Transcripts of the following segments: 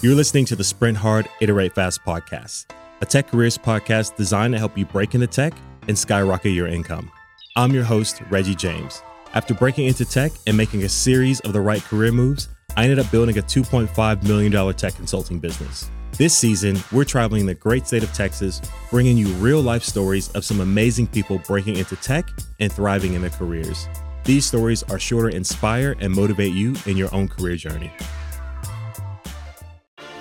You're listening to the Sprint Hard, Iterate Fast podcast, a tech careers podcast designed to help you break into tech and skyrocket your income. I'm your host, Reggie James. After breaking into tech and making a series of the right career moves, I ended up building a $2.5 million tech consulting business. This season, we're traveling the great state of Texas, bringing you real life stories of some amazing people breaking into tech and thriving in their careers. These stories are sure to inspire and motivate you in your own career journey.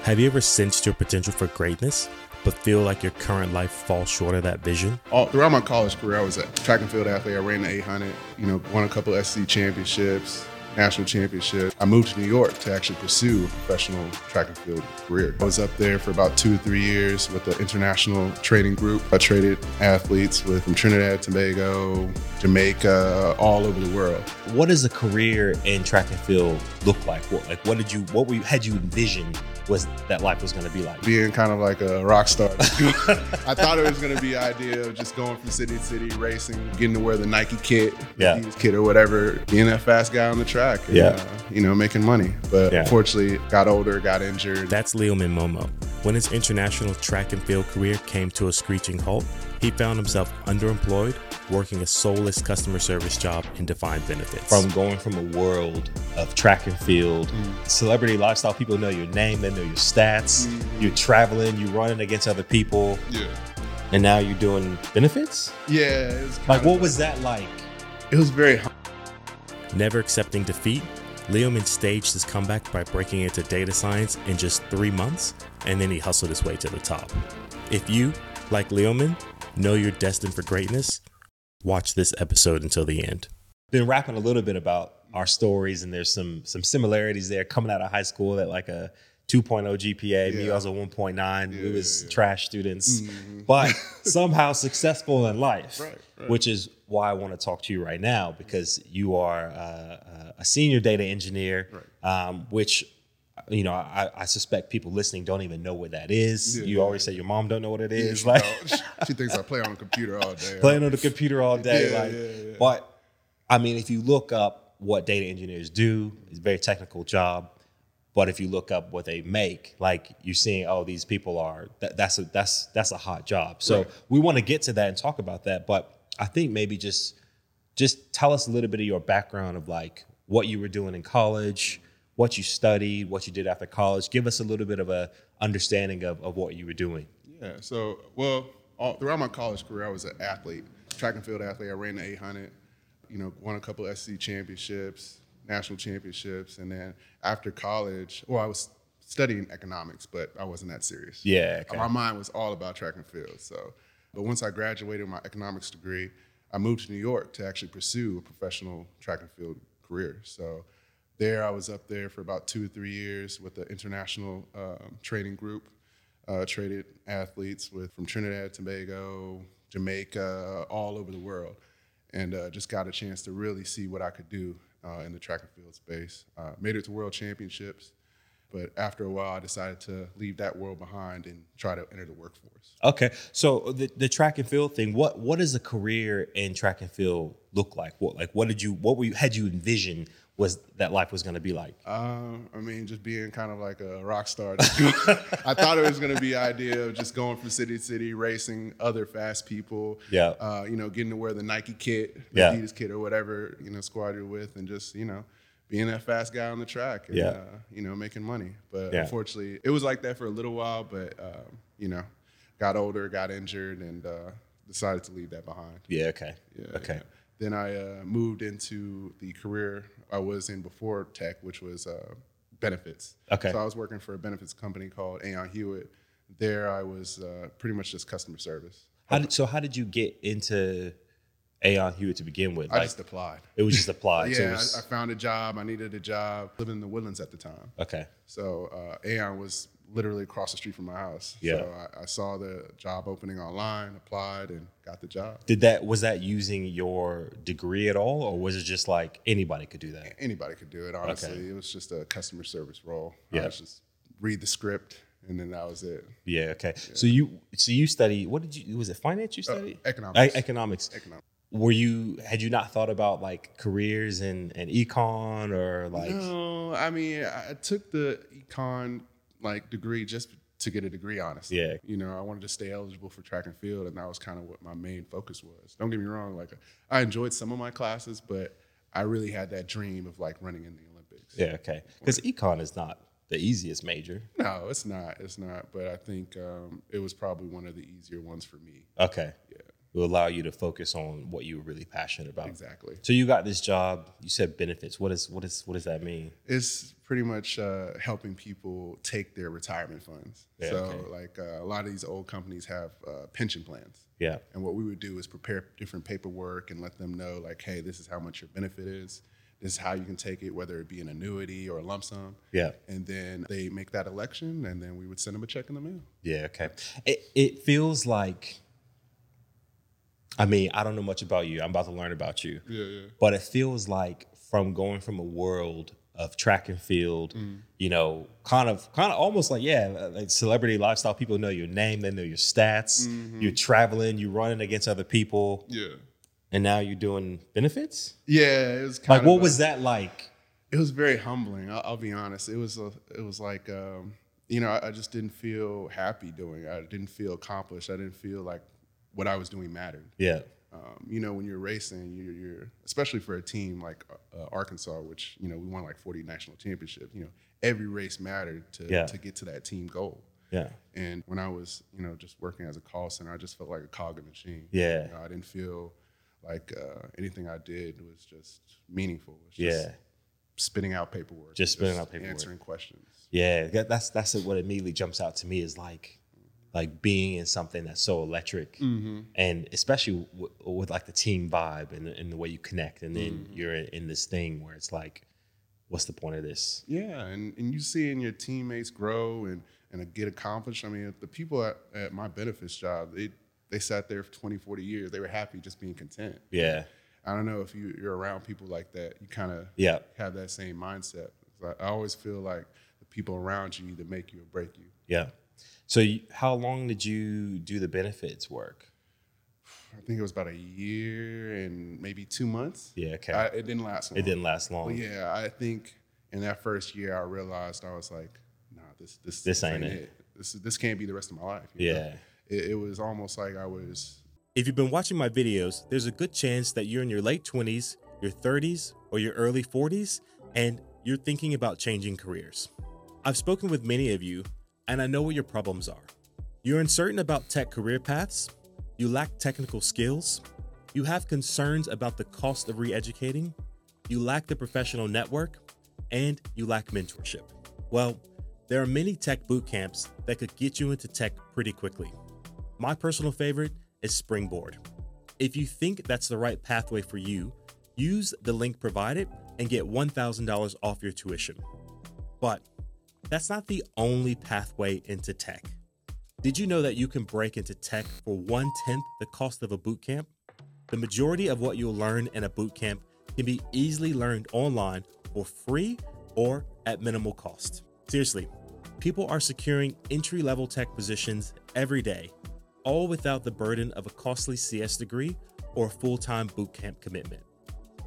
Have you ever sensed your potential for greatness, but feel like your current life falls short of that vision? All throughout my college career, I was a track and field athlete. I ran the 800, you know, won a couple SEC championships, national championship. I moved to New York to actually pursue a professional track and field career. I was up there for about two or three years with the international training group. I traded athletes with from Trinidad, Tobago, Jamaica, all over the world. What does a career in track and field look like? What like what did you what were you, had you envisioned was that life was going to be like? Being kind of like a rock star. I thought it was going to be idea of just going from city to city, racing, getting to wear the Nike kit, yeah. Adidas kit or whatever, being that fast guy on the track. And, yeah. Uh, you know, making money. But Yeah. unfortunately, got older, got injured. That's Leoman Momoh. When his international track and field career came to a screeching halt, he found himself underemployed, working a soulless customer service job in defined benefits. From going from a world of track and field, celebrity lifestyle, people know your name, they know your stats, you're traveling, you're running against other people, yeah. and now you're doing benefits? Yeah. Like, kinda- what was that like? it was very Never accepting defeat, Leoman staged his comeback by breaking into data science in just three months, and then he hustled his way to the top. If you, like Leoman, know you're destined for greatness, watch this episode until the end. Been rapping a little bit about our stories, and there's some some similarities there. Coming out of high school at like a 2.0 GPA, me Yeah. I was a 1.9. we was yeah, yeah. trash students, Mhm. but somehow successful in life Right, right. which is why I want to talk to you right now because you are uh, a senior data engineer, um, which you know I, I suspect people listening don't even know what that is. Yeah, you yeah. always say your mom don't know what it is. Yeah, she, like don't. she thinks I play on the computer all day. playing on the computer all day. Yeah, like, yeah, yeah. but I mean, if you look up what data engineers do, it's a very technical job. But if you look up what they make, like you're seeing, oh, these people are that, that's a that's that's a hot job. So Right. we want to get to that and talk about that. But I think maybe just just tell us a little bit of your background of like what you were doing in college, what you studied, what you did after college. Give us a little bit of a understanding of, of what you were doing. Yeah. So, well, all, throughout my college career, I was an athlete, track and field athlete. I ran the 800. You know, won a couple SEC championships, national championships, and then after college, well, I was studying economics, but I wasn't that serious. Yeah. Okay. My mind was all about track and field. So, but once I graduated with my economics degree, I moved to New York to actually pursue a professional track and field career. So, there I was up there for about two or three years with the international um, trading group. Uh, traded athletes with from Trinidad, and Tobago, Jamaica, all over the world, and uh, just got a chance to really see what I could do uh, in the track and field space. Uh, made it to World Championships, but after a while, I decided to leave that world behind and try to enter the workforce. Okay, so the, the track and field thing. What what does a career in track and field look like? What like what did you what were you had you envisioned was that life was going to be like? Um, I mean, just being kind of like a rock star. I thought it was going to be idea of just going from city to city, racing other fast people. Yeah. Uh, you know, getting to wear the Nike kit, the Yeah. Adidas kit, or whatever you know squad you're with, and just you know being that fast guy on the track. And, Yeah. Uh, you know, making money. But Yeah. unfortunately, it was like that for a little while. But um, you know, got older, got injured, and uh, decided to leave that behind. Yeah. Okay. Yeah, okay. yeah. Then I uh, moved into the career I was in before tech, which was uh, benefits. Okay. So I was working for a benefits company called Aon Hewitt. There I was uh, pretty much just customer service. How did so? How did you get into Aon Hewitt to begin with? I Like just applied. it was just applied. so yeah, was- I, I found a job. I needed a job. Living in the Woodlands at the time. okay. So uh, Aon was literally across the street from my house. Yeah. So I, I saw the job opening online, applied, and got the job. Did that was that using your degree at all, or was it just like anybody could do that? anybody could do it. Honestly, Okay. it was just a customer service role. Yeah. Just read the script, and then that was it. Yeah. Okay. So you so you study what did you was it finance you Uh, economics. E- economics. Economics. Were you had you not thought about like careers in in econ or like no, I mean, I took the econ like degree just to get a degree, honestly. Yeah. You know, I wanted to stay eligible for track and field, and that was kind of what my main focus was. Don't get me wrong, like I enjoyed some of my classes, but I really had that dream of like running in the Olympics. Yeah, okay. Because econ is not the easiest major. No, it's not. It's not. But I think um, it was probably one of the easier ones for me. Okay. Yeah, will allow you to focus on what you were really passionate about. exactly. So you got this job. You said benefits. What is what is what does that mean? It's pretty much uh, helping people take their retirement funds. Yeah, so, okay. like uh, a lot of these old companies have uh, pension plans. Yeah. And what we would do is prepare different paperwork and let them know, like, hey, this is how much your benefit is. This is how you can take it, whether it be an annuity or a lump sum. Yeah. And then they make that election, and then we would send them a check in the mail. Yeah, okay. It it feels like I mean, I don't know much about you. I'm about to learn about you. Yeah, yeah. But it feels like from going from a world of track and field, Mm. you know, kind of kind of almost like yeah, like celebrity lifestyle. People know your name, they know your stats. Mm-hmm. You're traveling, you're running against other people, Yeah. and now you're doing benefits. Yeah, it was kind Like, what a- was that like? it was very humbling. I'll, I'll be honest. It was a, it was like um, you know I, I just didn't feel happy doing. it. I didn't feel accomplished. I didn't feel like what I was doing mattered. Yeah, Um, you know, when you're racing, you're, you're especially for a team like uh, Arkansas, which you know we won like 40 national championships. You know, every race mattered to Yeah. to get to that team goal. yeah, And when I was, you know, just working as a call center, I just felt like a cog in the machine. Yeah. You know, I didn't feel like uh, anything I did was just meaningful. It was just yeah, spitting out paperwork. Just spitting out paperwork. Answering questions. yeah. That's that's what immediately jumps out to me is like like being in something that's so electric, Mm-hmm. and especially w- with like the team vibe and, and the way you connect, and then Mm-hmm. you're in, in this thing where it's like, what's the point of this? Yeah, and, and you seeing your teammates grow and, and get accomplished. I mean, the people at, at my benefits job, they they sat there for 20, 40 years. They were happy just being content. Yeah, I don't know if you, you're around people like that, you kind of yeah, have that same mindset. I, I always feel like the people around you either make you or break you. yeah. So you, how long did you do the benefits work? I think it was about a year and maybe two months. Yeah, okay. I, it didn't last long. it didn't last long. But yeah, I think in that first year, I realized I was like, nah, this this This ain't it. This this can't be the rest of my life. you know? Yeah. it, it was almost like I was. If you've been watching my videos, there's a good chance that you're in your late 20s, your 30s, or your early 40s, and you're thinking about changing careers. I've spoken with many of you, and I know what your problems are. You're uncertain about tech career paths, you lack technical skills, you have concerns about the cost of re educating, you lack the professional network, and you lack mentorship. Well, there are many tech boot camps that could get you into tech pretty quickly. My personal favorite is Springboard. If you think that's the right pathway for you, use the link provided and get $1,000 off your tuition. But that's not the only pathway into tech. Did you know that you can break into tech for one tenth the cost of a bootcamp? The majority of what you'll learn in a bootcamp can be easily learned online for free or at minimal cost. Seriously, people are securing entry level tech positions every day, all without the burden of a costly CS degree or full time bootcamp commitment.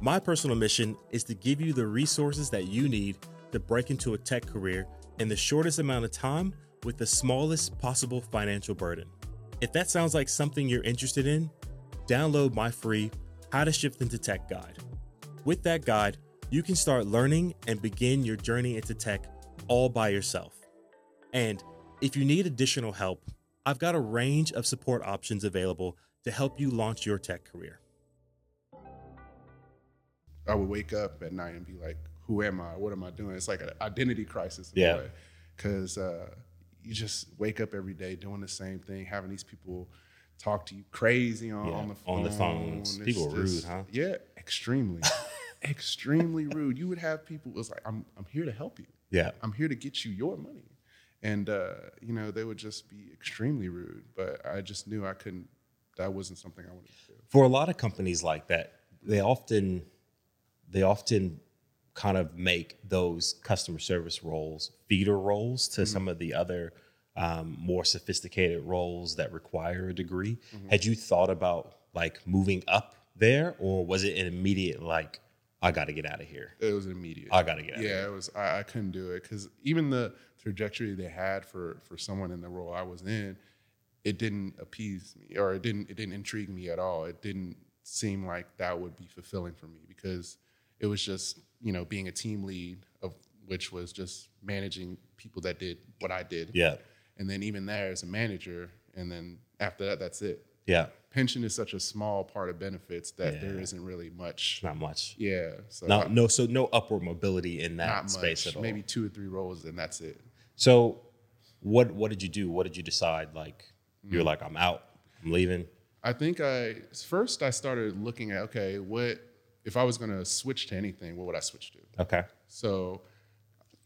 My personal mission is to give you the resources that you need to break into a tech career in the shortest amount of time with the smallest possible financial burden. If that sounds like something you're interested in, download my free How to Shift into Tech guide. With that guide, you can start learning and begin your journey into tech all by yourself. And if you need additional help, I've got a range of support options available to help you launch your tech career. I would wake up at night and be like, "Who am I? What am I doing?" It's like an identity crisis. Yeah. because uh, you just wake up every day doing the same thing, having these people talk to you crazy on, Yeah, on the phone. on the phones. It's People are rude, just- huh? Yeah, extremely, extremely rude. You would have people. It was like, "I'm I'm here to help you. Yeah. I'm here to get you your money," and uh, you know they would just be extremely rude. But I just knew I couldn't. That wasn't something I wanted to do. for a lot of companies like that they often they often kind of make those customer service roles feeder roles to some of the other um, more sophisticated roles that require a degree had you thought about like moving up there or was it an immediate like I got to get out of here. It was immediate. I got to get out. yeah, of here. it was. I, I couldn't do it because even the trajectory they had for for someone in the role I was in, it didn't appease me or it didn't it didn't intrigue me at all. It didn't seem like that would be fulfilling for me because it was just you know being a team lead of which was just managing people that did what I did. Yeah, And then even there as a manager, and then after that, that's it. yeah. Pension is such a small part of benefits that there Yeah. isn't really much. Not much. Yeah. So No, not, no. So no upward mobility in that space much. at all. Maybe two or three roles, and that's it. So, what what did you do? What did you decide? Like Mm. you're like, I'm out. I'm leaving. I think I first I started looking at okay, what if I was going to switch to anything? What would I switch to? Okay. So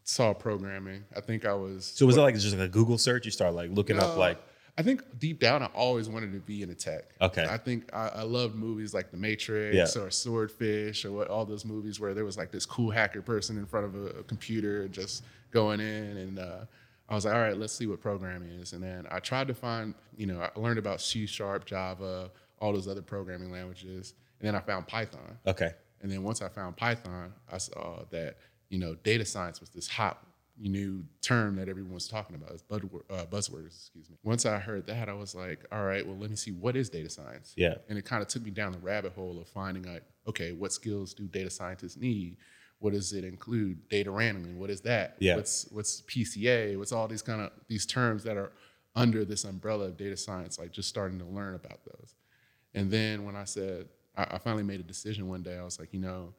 saw programming. I think I was. So was it like just like a Google search? You start like looking up like I think deep down I always wanted to be in the tech. Okay. I think I, I loved movies like The Matrix Yeah. or Swordfish or what, all those movies where there was like this cool hacker person in front of a, a computer just going in and uh, I was like, all right, let's see what programming is. And then I tried to find, you know, I learned about C Sharp, Java, all those other programming languages. And then I found Python. okay, And then once I found Python, I saw that you know data science was this hot new term that everyone was talking about. It's buzzword, uh, buzzwords, excuse me. Once I heard that, I was like, all right, well, let me see what is data science. Yeah. And it kind of took me down the rabbit hole of finding like, okay, what skills do data scientists need? What does it include? Data handling. What is that? Yeah. What's what's PCA? What's all these kind of these terms that are under this umbrella of data science? Like just starting to learn about those. And then when I said, I, I finally made a decision one day, I was like, you know,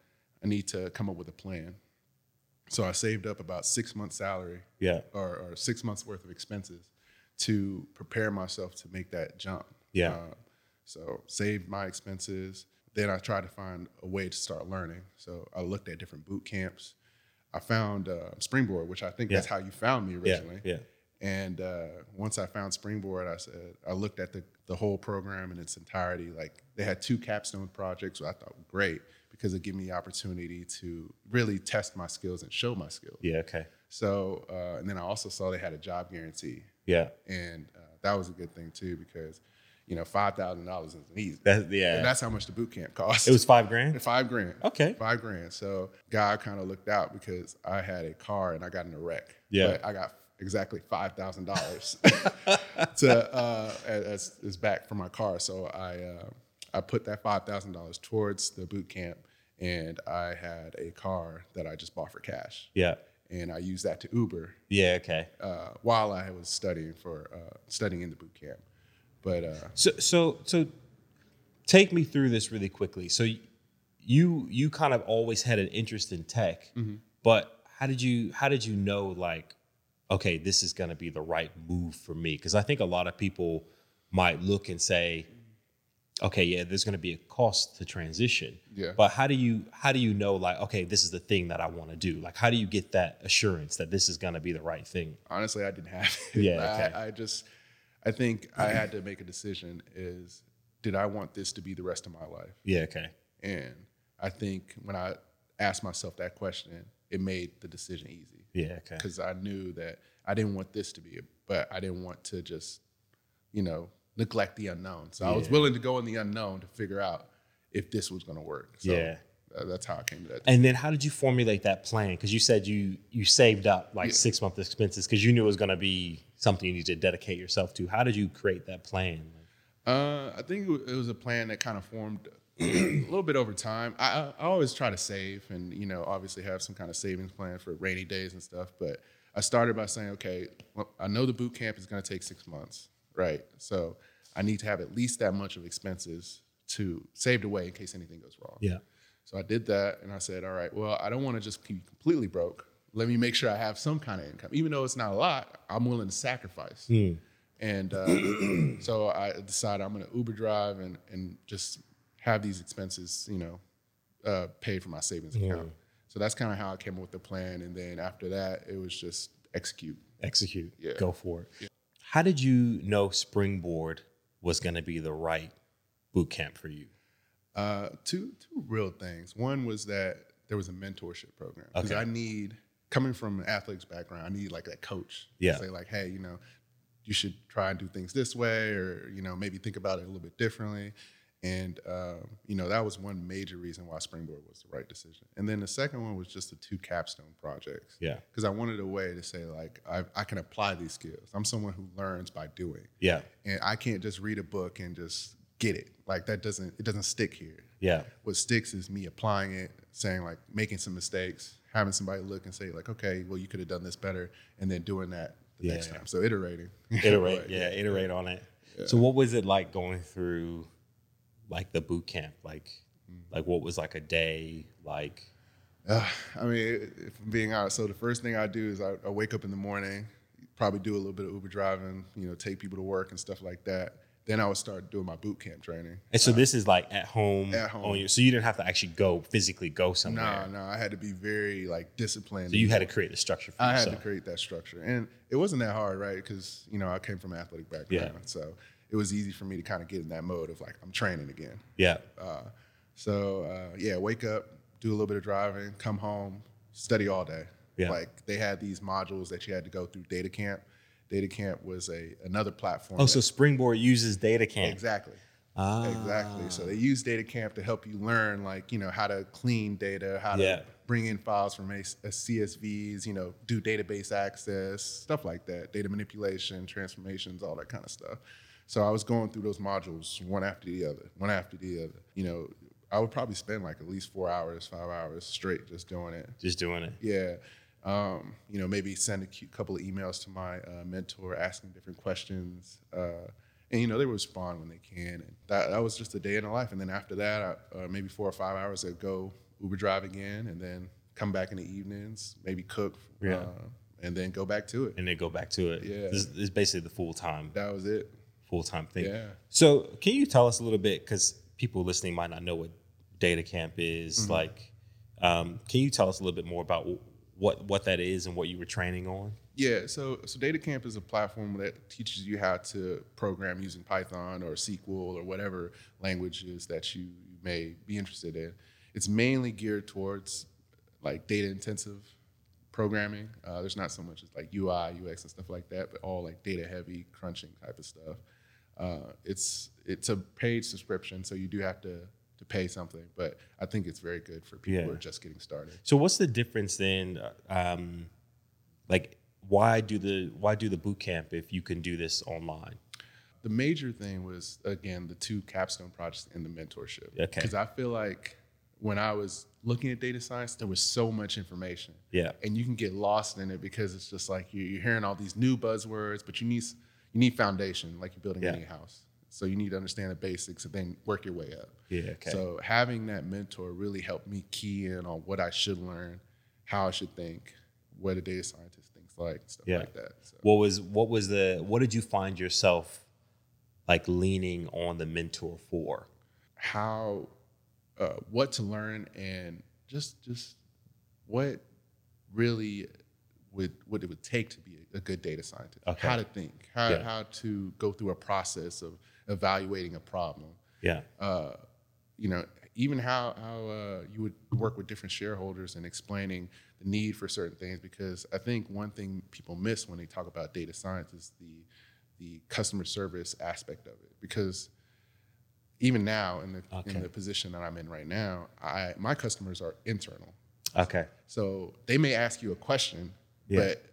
I need to come up with a plan. So I saved up about six months' salary yeah, or, or six months worth of expenses to prepare myself to make that jump. Yeah. Uh, so saved my expenses. Then I tried to find a way to start learning. So I looked at different boot camps. I found uh, Springboard, which I think that's how you found me yeah, originally. yeah. And uh, once I found Springboard, I said I looked at the the whole program in its entirety. Like they had two capstone projects, which I thought were great because it gave me the opportunity to really test my skills and show my skills. Yeah. Okay. So uh, and then I also saw they had a job guarantee, Yeah. and uh, that was a good thing too because you know five thousand dollars isn't easy. That yeah. And that's how much the boot camp cost. it was five grand. five grand. Okay. Five grand. So God kind of looked out because I had a car and I got in a wreck. Yeah. But I got exactly five thousand dollars to uh, as, as back for my car. So I uh, I put that five thousand dollars towards the boot camp, and I had a car that I just bought for cash, Yeah. and I used that to Uber Yeah. Okay. uh, while I was studying for uh, studying in the boot camp. But uh, So so so take me through this really quickly. So you you kind of always had an interest in tech, but how did you how did you know like okay, this is going to be the right move for me? Cuz I think a lot of people might look and say okay, yeah, there's going to be a cost to transition. Yeah. But how do you how do you know like okay, this is the thing that I want to do? Like how do you get that assurance that this is going to be the right thing? honestly, I didn't have it. Yeah, I. I just, I think I had to make a decision: is did I want this to be the rest of my life? Yeah, okay. And I think when I asked myself that question, it made the decision easy Yeah, okay. because I knew that I didn't want this to be, but I didn't want to just, you know, neglect the unknown. So I was willing to go in the unknown to figure out if this was going to work. So Yeah. that's how I came to that. And then how did you formulate that plan? Because you said you you saved up like six month expenses because you knew it was going to be something you need to dedicate yourself to. How did you create that plan? Uh, I think it was a plan that kind of formed a little bit over time. I, I always try to save, and you know, obviously have some kind of savings plan for rainy days and stuff. But I started by saying, okay, well, I know the boot camp is going to take six months, right? So I need to have at least that much of expenses to saved away in case anything goes wrong. Yeah. So I did that, and I said, all right, well, I don't want to just be completely broke. Let me make sure I have some kind of income, even though it's not a lot. I'm willing to sacrifice. And uh, so I decided I'm going to Uber drive and and just have these expenses, you know, uh, paid from my savings account. So that's kind of how I came up with the plan. And then after that, it was just execute. Execute. Yeah. Go for it. How did you know Springboard was going to be the right boot camp for you? Uh, two two real things. One was that there was a mentorship program because Okay. I need coming from an athletics background. I need like that coach. to Yeah. Say like, hey, you know, you should try and do things this way, or you know, maybe think about it a little bit differently. And um, you know that was one major reason why Springboard was the right decision. And then the second one was just the two capstone projects. Yeah. Because I wanted a way to say like I, I can apply these skills. I'm someone who learns by doing, Yeah. and I can't just read a book and just get it. Like that doesn't it doesn't stick here. Yeah. What sticks is me applying it, saying like making some mistakes, having somebody look and say like, okay, well you could have done this better, and then doing that the next time. So iterating. Iterate. Right, yeah, iterate on it. So what was it like going through like the boot camp? Like like what was like a day like Uh, I mean, if I'm being honest, so the first thing I do is I, I wake up in the morning, probably do a little bit of Uber driving, you know, take people to work and stuff like that. Then I would start doing my boot camp training. And so this is like at home, At home. on your so you didn't have to actually go physically go somewhere. No, no, I had to be very like disciplined. So you had to create the structure for I had to create that structure, and it wasn't that hard, right? Because you know I came from an athletic background, Yeah. so it was easy for me to kind of get in that mode of like I'm training again. yeah. Uh, so uh, yeah, wake up, do a little bit of driving, come home, study all day. Yeah. Like they had these modules that you had to go through Data Camp. Data Camp was a another platform. Oh, that- so Springboard uses data camp. exactly. Ah. Exactly. So they use Data Camp to help you learn, like you know, how to clean data, how Yeah. to bring in files from a, a CSVs, you know, do database access, stuff like that, data manipulation, transformations, all that kind of stuff. So I was going through those modules one after the other, one after the other. You know, I would probably spend like at least four hours, five hours straight just doing it. Just doing it. Yeah. Um, you know, maybe send a couple of emails to my uh, mentor asking different questions. Uh, and, you know, they would respond when they can. And that, that was just a day in the life. And then after that, I, uh, maybe four or five hours, I'd go Uber drive again and then come back in the evenings, maybe cook, Yeah. uh, and then go back to it. And then go back to it. Yeah. This is basically the full time That was it. Full time thing. Yeah. So can you tell us a little bit because people listening might not know what data camp is Mm-hmm. like. Um, can you tell us a little bit more about what what that is and what you were training on? Yeah, so so Data Camp is a platform that teaches you how to program using Python or SQL or whatever languages that you may be interested in. It's mainly geared towards like data intensive programming. Uh, there's not so much as like UI, UX, and stuff like that, but all like data heavy crunching type of stuff. Uh, it's it's a paid subscription, so you do have to to pay something, but I think it's very good for people who are just getting started. So what's the difference then? Um, like why do the why do the boot camp if you can do this online? the major thing was again the two capstone projects and the mentorship. Okay. Because I feel like when I was looking at data science, there was so much information. Yeah. And you can get lost in it because it's just like you- you're hearing all these new buzzwords, but you need you need foundation, like you're building Yeah. any house. So you need to understand the basics and then work your way up. Yeah, okay. So having that mentor really helped me key in on what I should learn, how I should think, what a data scientist thinks like, stuff Yeah. like that. So. What was what was the what did you find yourself like leaning on the mentor for? how uh, what to learn and just just what really would what it would take to be a, good data scientist Okay. how to think how, Yeah. how to go through a process of evaluating a problem Yeah. uh, you know even how how uh, you would work with different shareholders and explaining the need for certain things because I think one thing people miss when they talk about data science is the the customer service aspect of it because even now in the Okay. in the position that I'm in right now I my customers are internal Okay. so they may ask you a question Yeah. but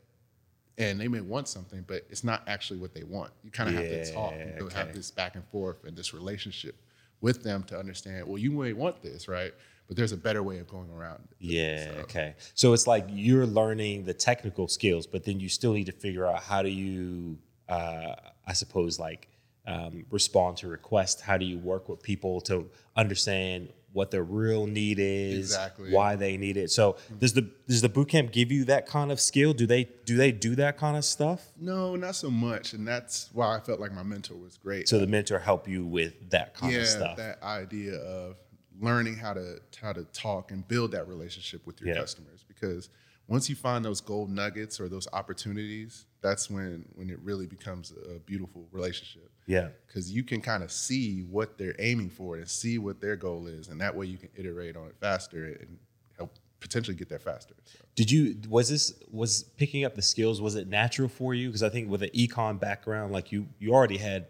and they may want something but it's not actually what they want you kind of have to talk Yeah, and okay. have this back and forth and this relationship with them to understand well you may want this right but there's a better way of going around it Yeah. So- Okay. So it's like you're learning the technical skills, but then you still need to figure out how do you, uh, I suppose, like um, respond to requests. How do you work with people to understand what their real need is, Exactly. why they need it. So mm-hmm. does the does the boot camp give you that kind of skill? Do they do they do that kind of stuff? no not so much and that's why I felt like my mentor was great So the mentor help you with that kind yeah, of stuff. that idea of learning how to how to talk and build that relationship with your Yeah. customers because once you find those gold nuggets or those opportunities, that's when when it really becomes a beautiful relationship yeah. because you can kind of see what they're aiming for and see what their goal is, and that way you can iterate on it faster and help potentially get there faster. So. Did you was this was picking up the skills was it natural for you because I think with an econ background like you you already had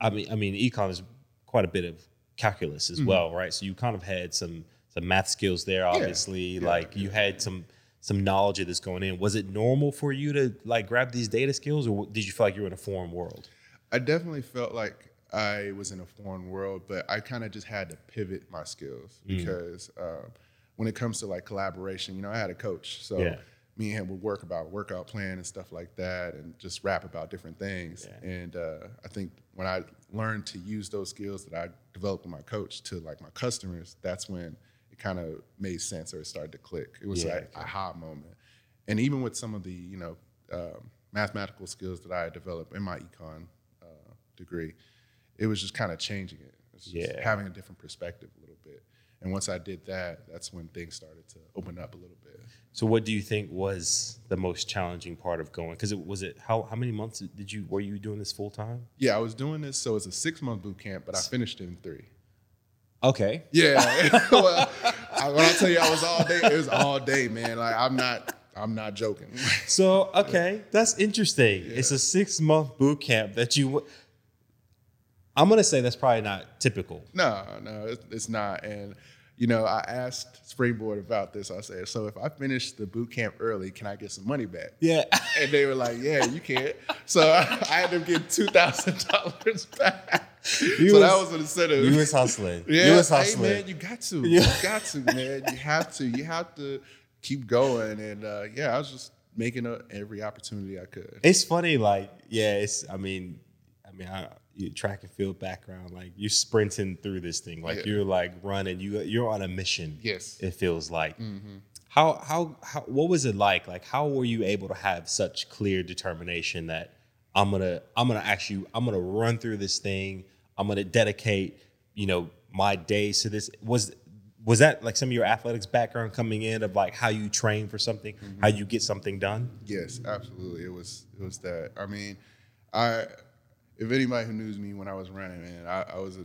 I mean I mean econ is quite a bit of calculus as mm-hmm. well, right? So you kind of had some some math skills there, obviously. Yeah, like you had some some knowledge of this going in. Was it normal for you to like grab these data skills, or did you feel like you were in a foreign world? I definitely felt like I was in a foreign world, but I kind of just had to pivot my skills Mm. because um, when it comes to like collaboration, you know, I had a coach, so Yeah. me and him would work about workout plan and stuff like that, and just rap about different things. Yeah. And uh, I think when I learned to use those skills that I developed with my coach to like my customers, that's when kind of made sense or it started to click. It was Yeah, like a aha moment. And even with some of the you know um, mathematical skills that I had developed in my econ uh, degree, it was just kind of changing it. It's just Yeah. having a different perspective a little bit. And once I did that, that's when things started to open up a little bit. So what do you think was the most challenging part of going? Because it was it how how many months did you were you doing this full time? Yeah, I was doing this, so it's a six month boot camp, but I finished it in three. Okay. Yeah. well, I, when I tell you I was all day, it was all day, man. Like I'm not, I'm not joking. So okay, that's interesting. It's a six month boot camp that you. w- I'm gonna say that's probably not typical. no, no, it's, not. And you know, I asked Springboard about this. I said, so if I finish the boot camp early, can I get some money back? Yeah. And they were like, yeah, you can't. So I, I had them get two thousand dollars back. You so that was- was an incentive. You was hustling. Yeah, you was hey hustling. man, you got to, you got to, man, you have to, you have to keep going. And uh, yeah, I was just making up every opportunity I could. It's funny, like, yeah, it's. I mean, I mean, I, you track and field background, like you're sprinting through this thing, like Yeah. you're like running. You you're on a mission. Yes. it feels like. How how how? What was it like? Like, how were you able to have such clear determination that I'm gonna I'm gonna actually I'm gonna run through this thing. I'm gonna dedicate, you know, my days to this. Was was that like some of your athletics background coming in of like how you train for something, how you get something done? Yes, absolutely. It was it was that. I mean, I if anybody who knew me when I was running, man, I, I was a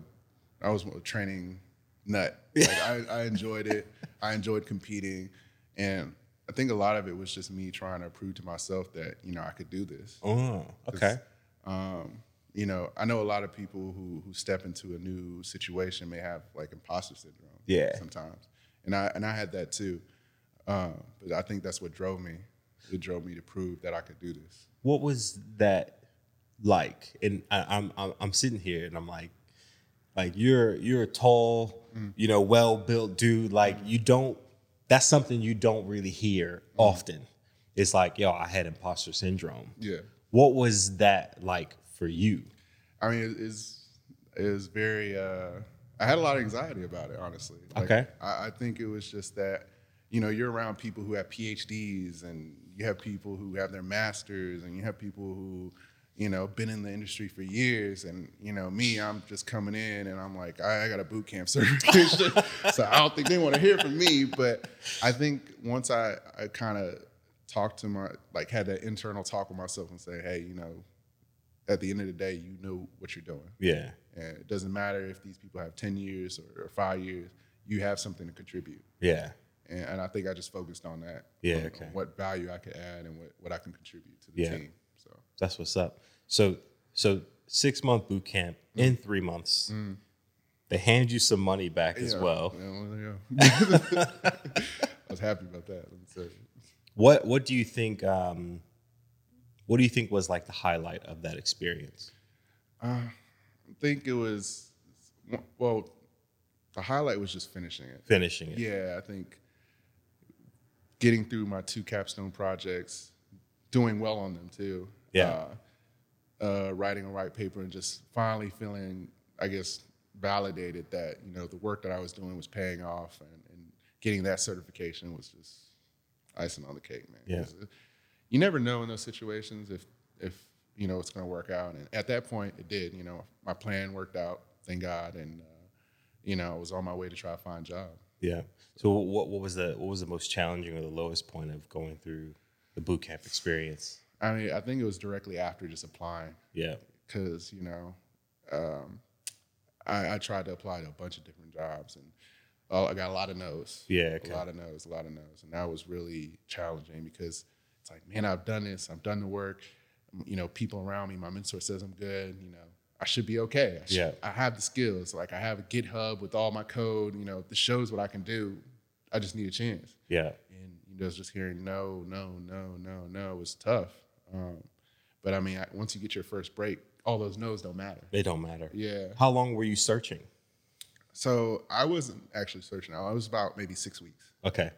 I was a training nut. Like I, I enjoyed it. I enjoyed competing, and I think a lot of it was just me trying to prove to myself that you know I could do this. Oh, okay. Um, you know, I know a lot of people who who step into a new situation may have like imposter syndrome. Yeah. Sometimes, and I and I had that too. Um, but I think that's what drove me. It drove me to prove that I could do this. What was that like? And I, I'm, I'm I'm sitting here and I'm like, like you're you're a tall, you know, well built dude. Like you don't. That's something you don't really hear often. It's like, yo, I had imposter syndrome. Yeah. What was that like for you? I mean, it is it was very. Uh, I had a lot of anxiety about it, honestly. Like, Okay. I, I think it was just that, you know, you're around people who have PhDs, and you have people who have their masters, and you have people who, you know, been in the industry for years, and you know, me, I'm just coming in, and I'm like, I, I got a boot camp certification, so I don't think they want to hear from me. But I think once I, I kind of talked to my, like, had that internal talk with myself and say, hey, you know, at the end of the day, you know what you're doing. Yeah. And it doesn't matter if these people have 10 years or, or five years, you have something to contribute. Yeah. And, and I think I just focused on that. Yeah, on- okay. on what value I could add and what, what I can contribute to the Yeah. team. So, That's what's up. So so six month boot camp in three months. They hand you some money back as yeah, well. yeah, well, yeah. I was happy about that. Let me tell. What what do you think? Um, what do you think was like the highlight of that experience? I think it was, well, the highlight was just finishing it. Finishing it. Yeah, I think getting through my two capstone projects, doing well on them too. Yeah. Uh, uh, writing a white paper and just finally feeling, I guess, validated that you know the work that I was doing was paying off, and, and getting that certification was just icing on the cake, man. Yeah. You never know in those situations if if you know it's going to work out, and at that point it did. You know, my plan worked out, thank God, and uh, you know I was on my way to try to find a job. Yeah. So what what was the what was the most challenging or the lowest point of going through the boot camp experience? I mean, I think it was directly after just applying Yeah. because you know, um, I, I tried to apply to a bunch of different jobs and oh, I got a lot of no's. Yeah, okay. a lot of no's, a lot of no's, and that was really challenging because it's like, man, I've done this, I've done the work. You know, people around me, my mentor says I'm good. You know, I should be okay. I should- Yeah. I have the skills. Like I have a GitHub with all my code. You know, that shows what I can do. I just need a chance. Yeah. And you know, just hearing no, no, no, no, no was tough. Um, but I mean, I, once you get your first break, all those no's don't matter. They don't matter. Yeah. How long were you searching? So I wasn't actually searching. I was about maybe six weeks. Okay.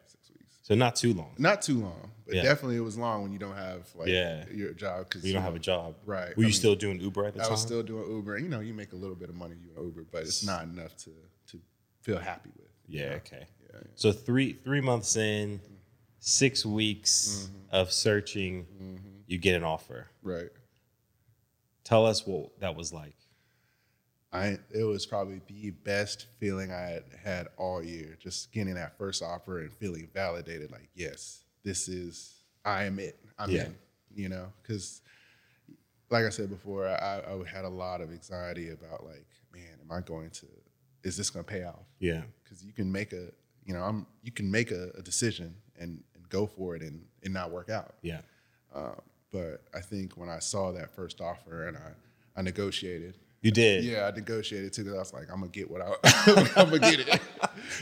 So not too long. Not too long, but Yeah. definitely it was long when you don't have like Yeah. your job because You don't have a job. Right. Were I you mean, still doing Uber at the I time? I was still doing Uber. And, you know, you make a little bit of money doing Uber, but it's not enough to to feel happy with. Yeah, know? okay. Yeah, yeah. So three three months in, six weeks Mm-hmm. of searching, you get an offer. Right. Tell us what that was like. I it was probably the best feeling I had had all year. Just getting that first offer and feeling validated, like yes, this is I am it. I'm Yeah. in. You know, because like I said before, I, I had a lot of anxiety about like, man, am I going to? Is this going to pay off? Yeah. Because you can make a, you know, I'm you can make a, a decision and, and go for it and and not work out. Yeah. Um, but I think when I saw that first offer and I I negotiated. You did. Yeah, I negotiated too. 'cause I was like, I'm gonna get what I, I'm gonna get it.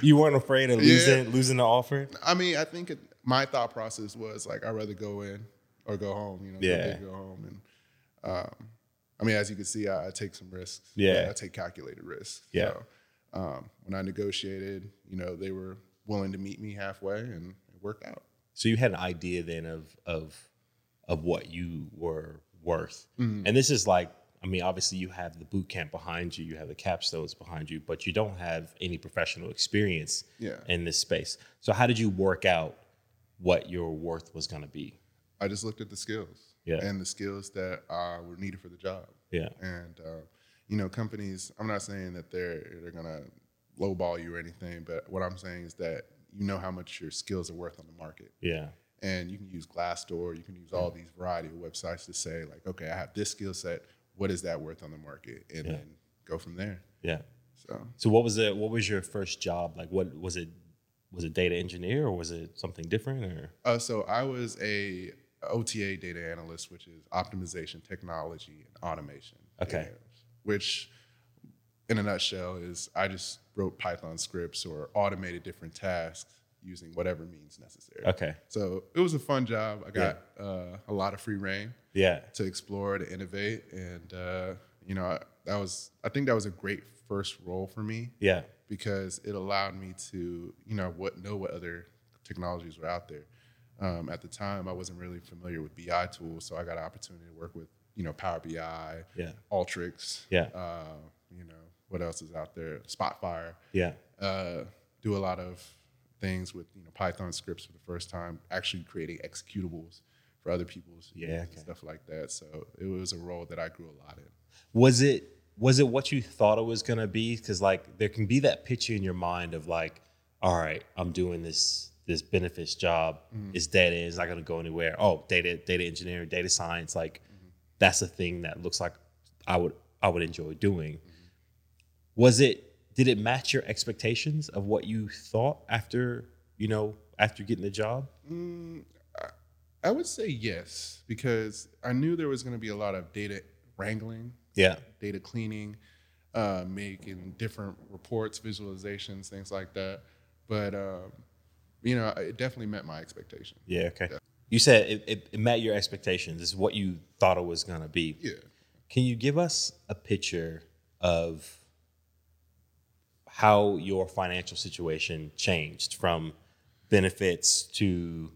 You weren't afraid of Yeah. losing losing the offer? I mean, I think it, my thought process was like, I'd rather go in or go home. You know, go Yeah. big, go home. And um, I mean, as you can see, I, I take some risks. Yeah. but I take calculated risks. Yeah. So, um, when I negotiated, you know, they were willing to meet me halfway, and it worked out. So you had an idea then of of of what you were worth. Mm-hmm. And this is like, I mean, obviously you have the boot camp behind you, you have the capstones behind you, but you don't have any professional experience Yeah. in this space. So how did you work out what your worth was going to be? I just looked at the skills. Yeah. And the skills that uh, were needed for the job. Yeah. And uh, you know, companies. I'm not saying that they're they're gonna lowball you or anything, but what I'm saying is that you know how much your skills are worth on the market, Yeah. and you can use Glassdoor, you can use all these variety of websites to say like, okay, I have this skill set. What is that worth on the market? And Yeah. then go from there. Yeah. So So what was it what was your first job? Like what was it was it data engineer or was it something different or Uh, so I was a OTA data analyst, which is optimization, technology, and automation. Okay. analyst, which, in a nutshell, is I just wrote Python scripts or automated different tasks using whatever means necessary. Okay. So it was a fun job. I got uh, a lot of free rein Yeah. to explore, to innovate, and uh, you know that was I think that was a great first role for me Yeah. because it allowed me to, you know, what know what other technologies were out there. Um, at the time, I wasn't really familiar with BI tools, so I got an opportunity to work with, you know, Power BI, Yeah. Alteryx, Yeah. uh, you know, what else is out there? Spotfire. Yeah. Uh, do a lot of things with, you know, Python scripts for the first time, actually creating executables for other people's Yeah, okay. stuff like that. So it was a role that I grew a lot in. Was it was it what you thought it was gonna be? Because like there can be that picture in your mind of like, all right, I'm doing this this benefits job. Mm-hmm. It's data. It's not gonna go anywhere. Oh, data data engineering, data science. Like mm-hmm. that's a thing that looks like I would I would enjoy doing. Mm-hmm. Was it? Did it match your expectations of what you thought after you know after getting the job? I would say yes, because I knew there was going to be a lot of data wrangling, Yeah. data cleaning, uh, making different reports, visualizations, things like that. But, um, you know, it definitely met my expectations. Yeah. Okay. You said it, it, it met your expectations. Is what you thought it was gonna be. Yeah. Can you give us a picture of how your financial situation changed from benefits to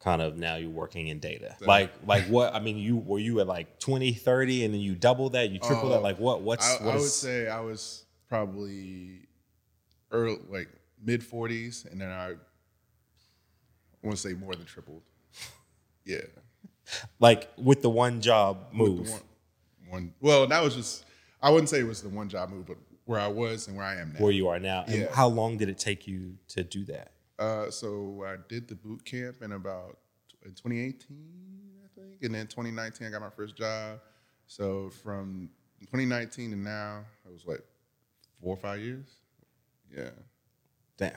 kind of now you're working in data? Like like what I mean you were you at like 20, 30 and then you double that, you triple that? Oh, Like what what's I, what I would say I was probably early, like mid 40s, and then I, I want to say more than tripled. Yeah. like with the one job move. One, one, well, that was just, I wouldn't say it was the one job move, but where I was and where I am now. where you are now. And Yeah. how long did it take you to do that? Uh, so I did the boot camp in about in 2018, I think, and then 2019 I got my first job. So from 2019 to now, it was like four or five years. Yeah, Damn.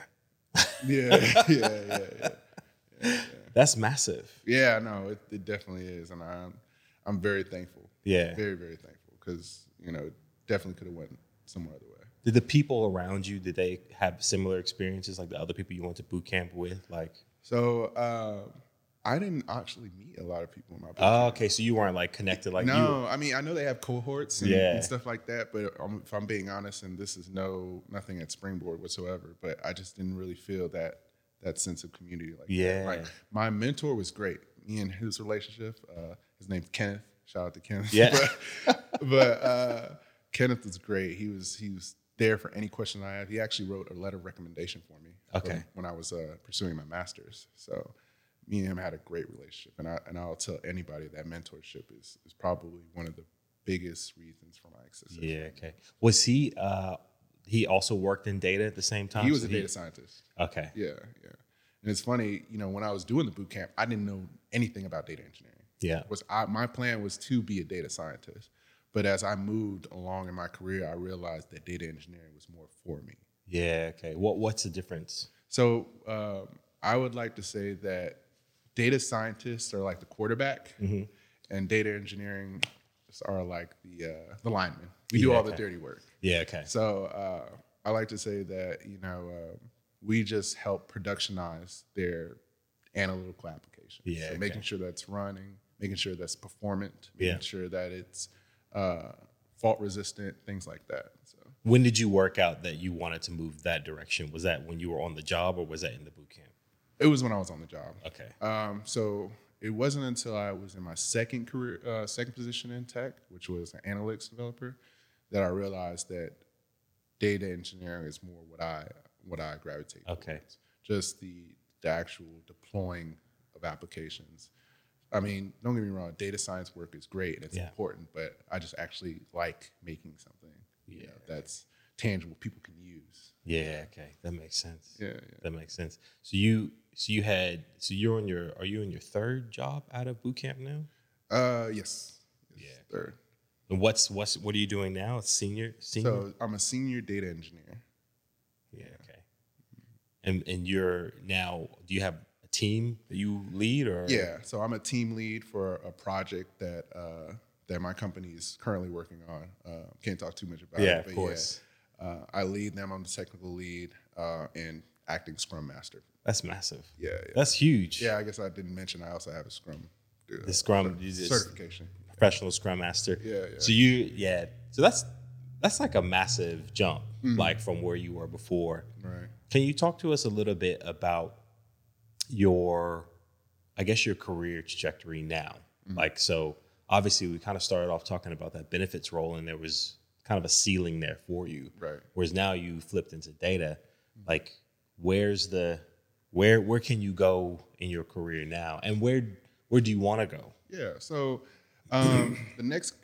yeah, yeah, yeah, yeah. That's massive. Yeah, no, it, it definitely is, and I'm I'm very thankful. Yeah. Very very thankful because you know it definitely could have went some other way. Did the people around you did they have similar experiences like the other people you went to boot camp with? Like, So uh, I didn't actually meet a lot of people in my boot oh, okay, so you weren't like connected like you. no, I mean I know they have cohorts and, Yeah. and stuff like that, but um, if I'm being honest, and this is no nothing at Springboard whatsoever, but I just didn't really feel that that sense of community like that. Yeah. Like my mentor was great. Me and his relationship, uh, his name's Kenneth. Shout out to Kenneth. Yeah. but but uh, Kenneth was great. He was he was there for any question I had. He actually wrote a letter of recommendation for me. Okay. When I was uh, pursuing my master's, so me and him had a great relationship, and I and I'll tell anybody that mentorship is is probably one of the biggest reasons for my success. Yeah, okay. Was he uh he also worked in data at the same time? He was So a data scientist. Okay. Yeah, yeah. And it's funny, you know, when I was doing the boot camp, I didn't know anything about data engineering. Yeah. Was I, my plan was to be a data scientist, but as I moved along in my career, I realized that data engineering was more for me. Yeah, okay. What what's the difference? So um, I would like to say that data scientists are like the quarterback, and data engineering are like the uh, the linemen. We do Yeah, all the dirty work. Yeah, okay. So uh, I like to say that you know um, we just help productionize their analytical applications. Yeah, so okay. making sure that's running, making sure that's performant, making Yeah. sure that it's uh, fault resistant, things like that. So When did you work out that you wanted to move that direction? Was that when you were on the job or was that in the boot camp? it was when I was on the job. Okay. Um, so it wasn't until I was in my second career, uh, second position in tech, which was an analytics developer, that I realized that data engineering is more what I what I gravitate Okay. towards. Just the the actual deploying of applications. I mean, don't get me wrong, data science work is great and it's Yeah. important, but I just actually like making something you know, that's tangible people can use. Yeah, okay. That makes sense. Yeah, yeah. That makes sense. So you so you had so you're on your are you in your third job out of boot camp now? Uh, yes. yes Yeah. Third. And what's what's what are you doing now? Senior senior? So I'm a senior data engineer. yeah, okay. And and you're now do you have team that you lead or Yeah, so I'm a team lead for a project that uh, that my company is currently working on. Uh, can't talk too much about Yeah, it, of course. uh, I lead them. I'm the technical lead uh, and acting Scrum Master. That's massive. Yeah, yeah, That's huge. yeah. I guess I didn't mention I also have a Scrum uh, The Scrum certification. professional scrum master. Yeah, yeah. So you yeah. So that's that's like a massive jump Mm-hmm. like from where you were before. Right. Can you talk to us a little bit about your, I guess, your career trajectory now? Mm-hmm. Like, so obviously we kind of started off talking about that benefits role, and there was kind of a ceiling there for you. Right. Whereas now you flipped into data. Like, where's the, where where can you go in your career now, and where where do you want to go? Yeah. So um, the next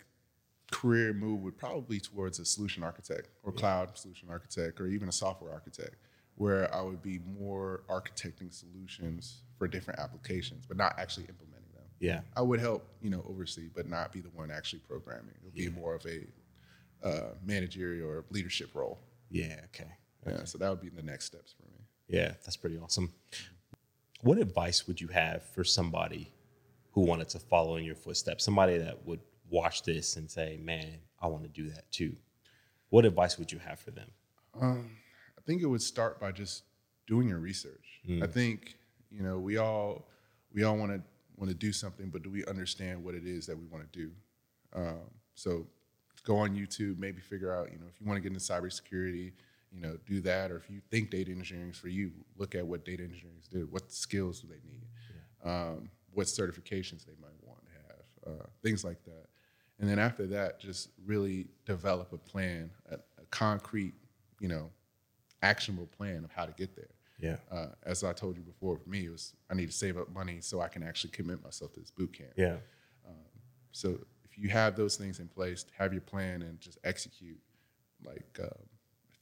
career move would probably towards a solution architect or cloud solution architect or even a software architect, where I would be more architecting solutions for different applications, but not actually implementing them. Yeah. I would help, you know, oversee, but not be the one actually programming. It would be more of a uh, managerial or leadership role. Yeah. Okay. Yeah. So that would be the next steps for me. Yeah, that's pretty awesome. What advice would you have for somebody who wanted to follow in your footsteps? Somebody that would watch this and say, "Man, I want to do that too." What advice would you have for them? I think it would start by just doing your research. I think you know we all we all want to want to do something, but do we understand what it is that we want to do? Um, so go on YouTube, maybe figure out you know if you want to get into cybersecurity, you know do that, or if you think data engineering is for you, look at what data engineers do. What skills do they need? Um, what certifications they might want to have, uh, things like that. And then after that, just really develop a plan, a, a concrete, you know, actionable plan of how to get there. Yeah. Uh, as I told you before, for me, it was I need to save up money so I can actually commit myself to this boot camp. Yeah. So if you have those things in place, have your plan and just execute like um,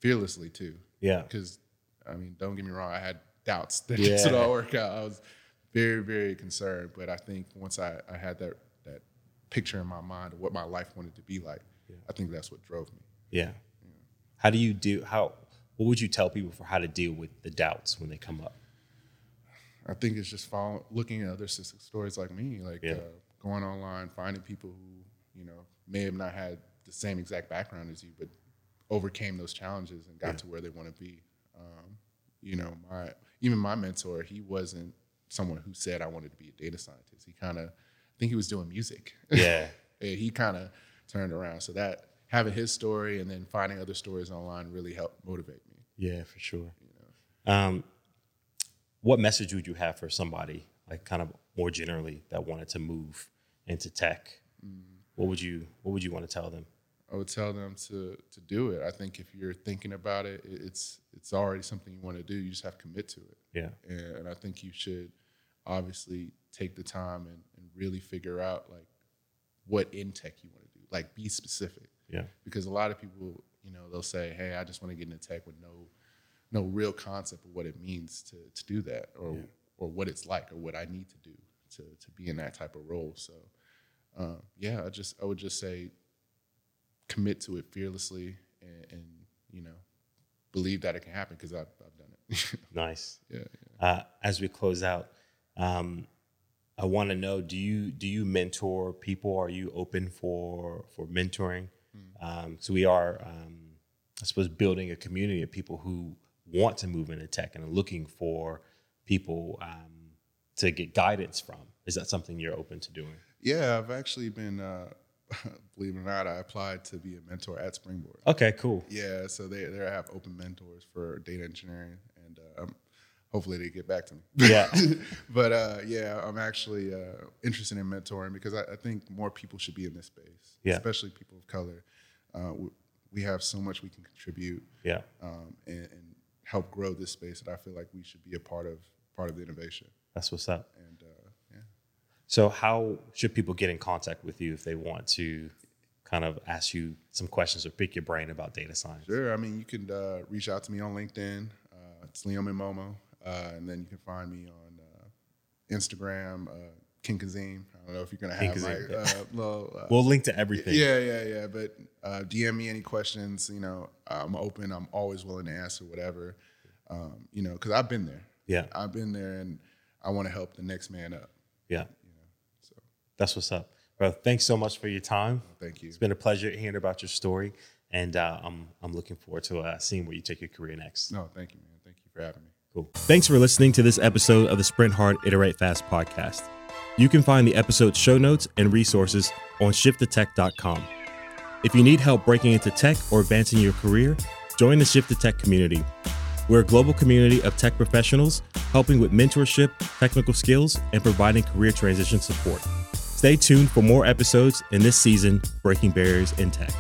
fearlessly too. Yeah. Because I mean, don't get me wrong, I had doubts that this would all work out. I was very, very concerned, but I think once I, I had that that picture in my mind of what my life wanted to be like, I think that's what drove me. Yeah. How do you do how what would you tell people for how to deal with the doubts when they come up? I think it's just following, looking at other success stories like me, like Yeah. uh, going online, finding people who you know may have not had the same exact background as you, but overcame those challenges and got Yeah. to where they want to be. Um, you know, my even my mentor, he wasn't someone who said I wanted to be a data scientist. He kind of, I think he was doing music. Yeah. And he kind of turned around. So that having his story and then finding other stories online really helped motivate me. Yeah, for sure. Um, what message would you have for somebody, like kind of more generally, that wanted to move into tech? What would you What would you want to tell them? I would tell them to to do it. I think if you're thinking about it, it- it's it's already something you want to do. You just have to commit to it. Yeah, and, and I think you should obviously take the time and, and really figure out like what in tech you want to do. Like be specific yeah, because a lot of people, you know, they'll say, "Hey, I just want to get into tech with no no real concept of what it means to to do that or Yeah. or what it's like or what I need to do to to be in that type of role." So, um, yeah, I just I would just say commit to it fearlessly and, and you know believe that it can happen because I've, I've done it. nice. yeah. Uh, as we close out, um, I want to know: Do you do you mentor people? Are you open for for mentoring? Um, so we are, um, I suppose, building a community of people who want to move into tech and are looking for people um, to get guidance from. Is that something you're open to doing? Yeah, I've actually been, uh, believe it or not, I applied to be a mentor at Springboard. Okay, cool. Yeah, so they they have open mentors for data engineering, hopefully they get back to me. Yeah. but uh, yeah, I'm actually uh, interested in mentoring because I, I think more people should be in this space, Yeah. especially people of color. Uh, we, we have so much we can contribute Yeah, um, and, and help grow this space that I feel like we should be a part of part of the innovation. that's what's up. And uh, yeah. So, how should people get in contact with you if they want to kind of ask you some questions or pick your brain about data science? Sure. I mean, you can uh, reach out to me on LinkedIn. Uh, it's Leoman Momoh. Uh, and then you can find me on uh, Instagram, uh, King Kazim. I don't know if you're going to King have my Kazim, yeah. uh, little. Uh, We'll link to everything. yeah, yeah, yeah. But uh, DM me any questions. You know, I'm open. I'm always willing to answer whatever. Um, you know, because I've been there. Yeah. I've been there, and I want to help the next man up. Yeah. So That's what's up. Bro, thanks so much for your time. thank you. It's been a pleasure hearing about your story. And uh, I'm, I'm looking forward to uh, seeing where you take your career next. No, thank you, man. Thank you for having me. Cool. Thanks for listening to this episode of the Sprint Hard, Iterate Fast podcast. You can find the episode show notes and resources on shifttotech.com. If you need help breaking into tech or advancing your career, join the Shift to Tech community. We're a global community of tech professionals helping with mentorship, technical skills, and providing career transition support. Stay tuned for more episodes in this season, Breaking Barriers in Tech.